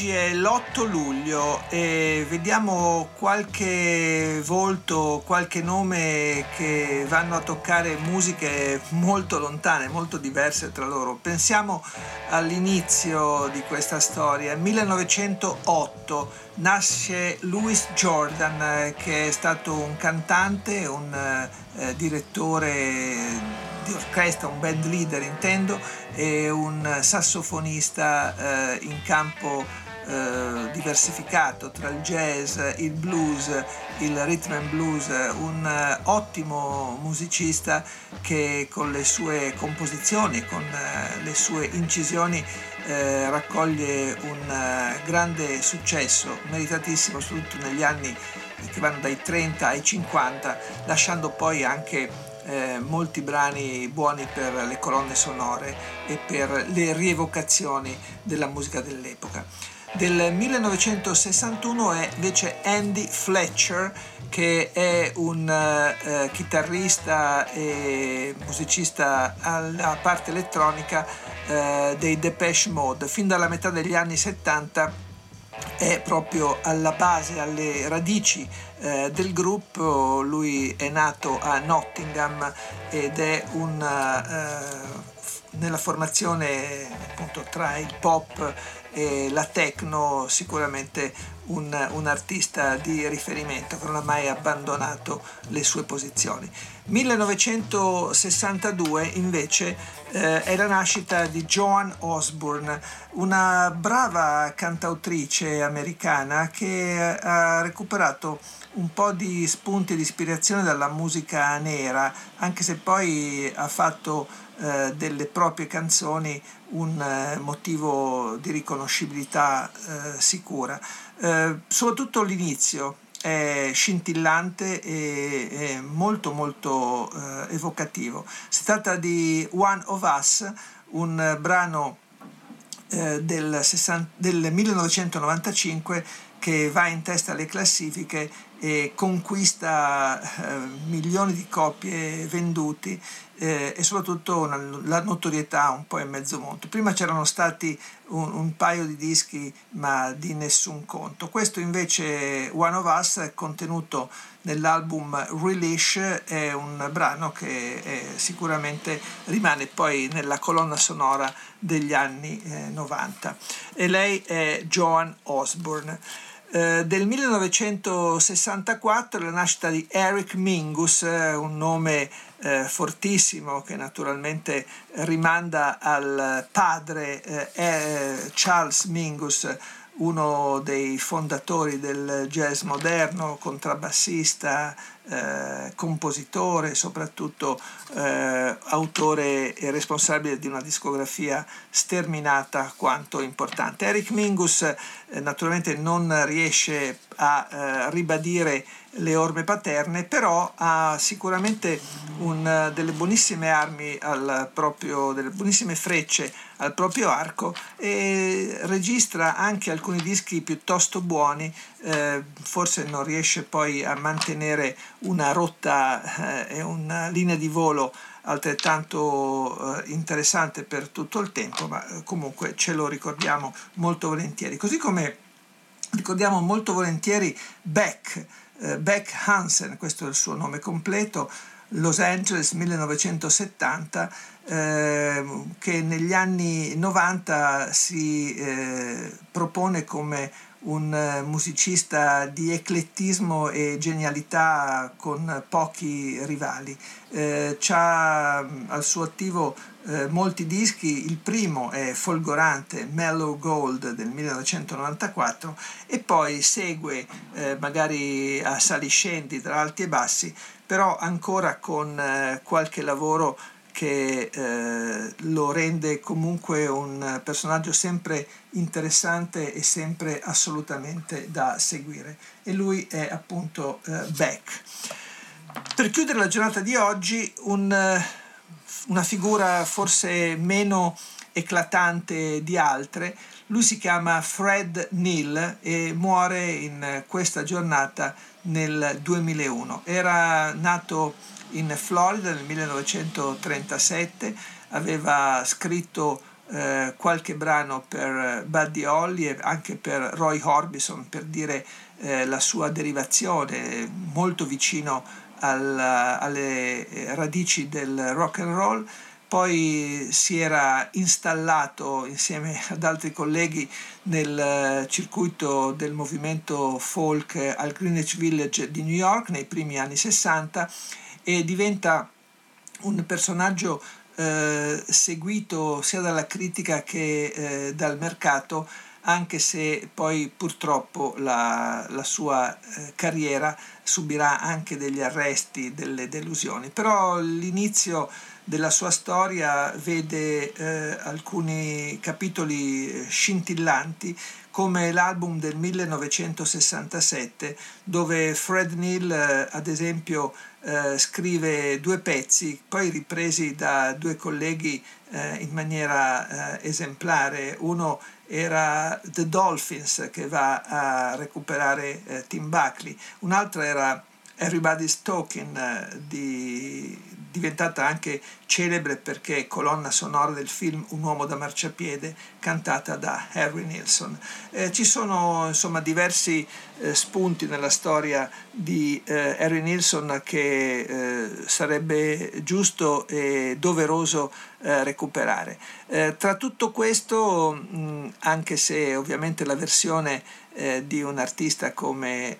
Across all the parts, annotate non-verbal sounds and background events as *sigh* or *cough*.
Oggi è l'8 luglio e vediamo qualche volto, qualche nome che vanno a toccare musiche molto lontane, molto diverse tra loro. Pensiamo all'inizio di questa storia. 1908 nasce Louis Jordan che è stato un cantante, un eh, direttore di orchestra, un band leader intendo, e un sassofonista eh, in campo eh, diversificato tra il jazz, il blues, il rhythm and blues, un uh, ottimo musicista che con le sue composizioni, con uh, le sue incisioni eh, raccoglie un grande successo, meritatissimo soprattutto negli anni che vanno dai 30 ai 50, lasciando poi anche eh, molti brani buoni per le colonne sonore e per le rievocazioni della musica dell'epoca del 1961 è invece Andy Fletcher che è un uh, chitarrista e musicista alla parte elettronica uh, dei Depeche Mode. Fin dalla metà degli anni 70 è proprio alla base, alle radici uh, del gruppo. Lui è nato a Nottingham ed è un nella formazione appunto tra il pop e la techno sicuramente un, un, artista di riferimento che non ha mai abbandonato le sue posizioni. 1962 invece eh, è la nascita di Joan Osborne, una brava cantautrice americana che ha recuperato un po' di spunti di ispirazione dalla musica nera, anche se poi ha fatto eh, delle proprie canzoni un eh, motivo di riconoscibilità eh, sicura. Eh, soprattutto l'inizio è scintillante e, e molto molto evocativo. Si tratta di One of Us, un brano del, 60, del 1995 che va in testa alle classifiche e conquista eh, milioni di copie venduti eh, e soprattutto una, la notorietà un po' in mezzo mondo. Prima c'erano stati un, un, paio di dischi ma di nessun conto. Questo invece One of Us è contenuto nell'album Release, è un brano che è, sicuramente rimane poi nella colonna sonora degli anni eh, 90 e lei è Joan Osborne. Eh, del 1964 la nascita di Eric Mingus, eh, un nome eh, fortissimo che naturalmente rimanda al padre eh, eh, Charles Mingus, uno dei fondatori del jazz moderno, contrabbassista, eh, compositore, soprattutto eh, autore e responsabile di una discografia sterminata quanto importante. Eric Mingus eh, naturalmente non riesce a eh, ribadire le orme paterne, però ha sicuramente un, delle buonissime armi al proprio, delle buonissime frecce al proprio arco e registra anche alcuni dischi piuttosto buoni, eh, forse non riesce poi a mantenere una rotta eh, e una linea di volo altrettanto eh, interessante per tutto il tempo, ma eh, comunque ce lo ricordiamo molto volentieri. Così come ricordiamo molto volentieri Beck, eh, Beck Hansen, questo è il suo nome completo, Los Angeles 1970, eh, che negli anni 90 si eh, propone come un eh, musicista di eclettismo e genialità con pochi rivali. Eh, ha mm, al suo attivo eh, molti dischi, il primo è folgorante Mellow Gold del 1994 e poi segue eh, magari a saliscendi tra alti e bassi, però ancora con eh, qualche lavoro che eh, lo rende comunque un personaggio sempre interessante e sempre assolutamente da seguire. E lui è appunto eh, Beck. Per chiudere la giornata di oggi, un, una figura forse meno eclatante di altre, lui si chiama Fred Neal e muore in questa giornata nel 2001. Era nato in Florida nel 1937, aveva scritto eh, qualche brano per Buddy Holly e anche per Roy Orbison per dire eh, la sua derivazione molto vicino al, alle radici del rock and roll poi si era installato insieme *laughs* ad altri colleghi nel circuito del movimento folk al Greenwich Village di New York nei primi anni 60 e diventa un personaggio eh, seguito sia dalla critica che eh, dal mercato anche se poi purtroppo la, la sua eh, carriera subirà anche degli arresti, delle delusioni. Però l'inizio della sua storia vede eh, alcuni capitoli eh, scintillanti come l'album del 1967 dove Fred Neal eh, ad esempio eh, scrive due pezzi poi ripresi da due colleghi eh, in maniera esemplare. Uno era The Dolphins che va a recuperare Tim Buckley. Un altro era Everybody's Talking di diventata anche celebre perché è colonna sonora del film Un uomo da marciapiede cantata da Harry Nilsson. Eh, ci sono insomma diversi eh, spunti nella storia di eh, Harry Nilsson che eh, sarebbe giusto e doveroso eh, recuperare. Eh, tra tutto questo, mh, anche se ovviamente la versione di un artista come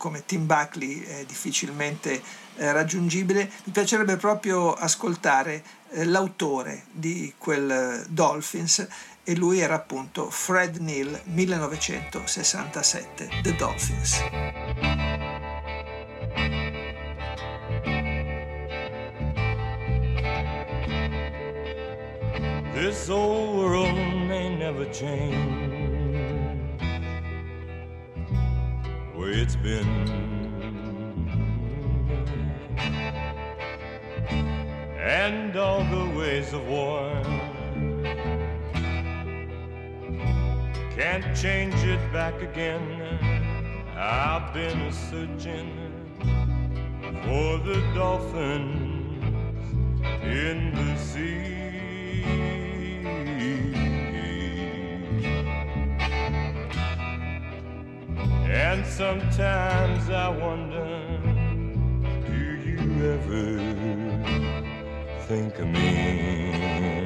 come Tim Buckley è difficilmente eh, raggiungibile, mi piacerebbe proprio ascoltare eh, l'autore di quel eh, Dolphins e lui era appunto Fred Neal 1967, The Dolphins. This old world may never change it's been and all the ways of war. Can't change it back again. I've been a searching for the dolphins in the sea. And sometimes I wonder, do you ever? think of me.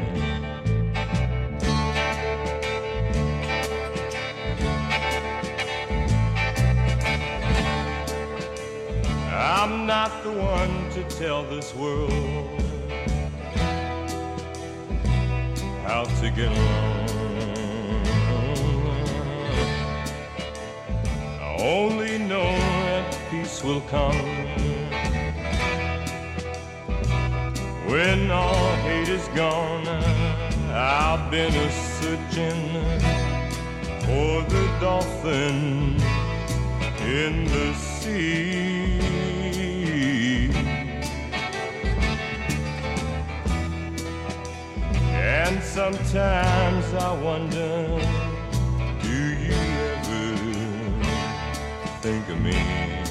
I'm not the one to tell this world how to get along. Only know that peace will come When all hate is gone, I've been a searching for the dolphin in the sea. And sometimes I wonder, think of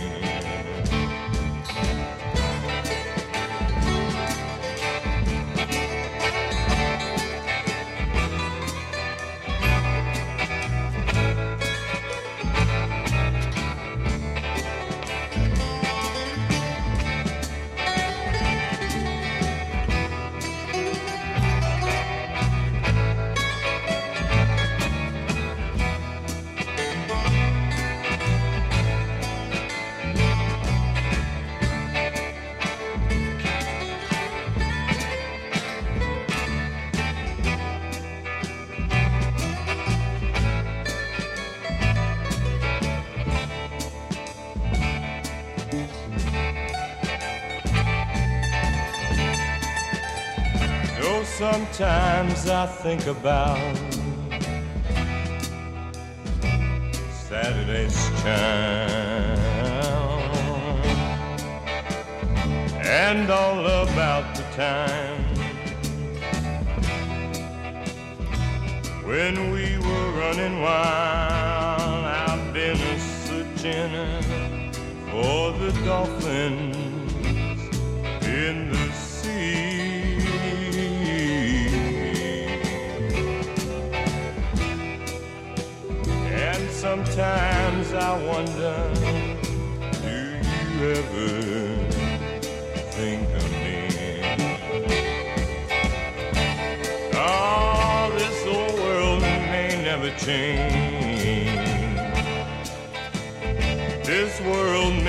me? sometimes I think about Saturday's chime and all about the time when we were running wild. I've been searching for the dolphins Sometimes I wonder, do you ever think of me? Oh, this old world may never change. This world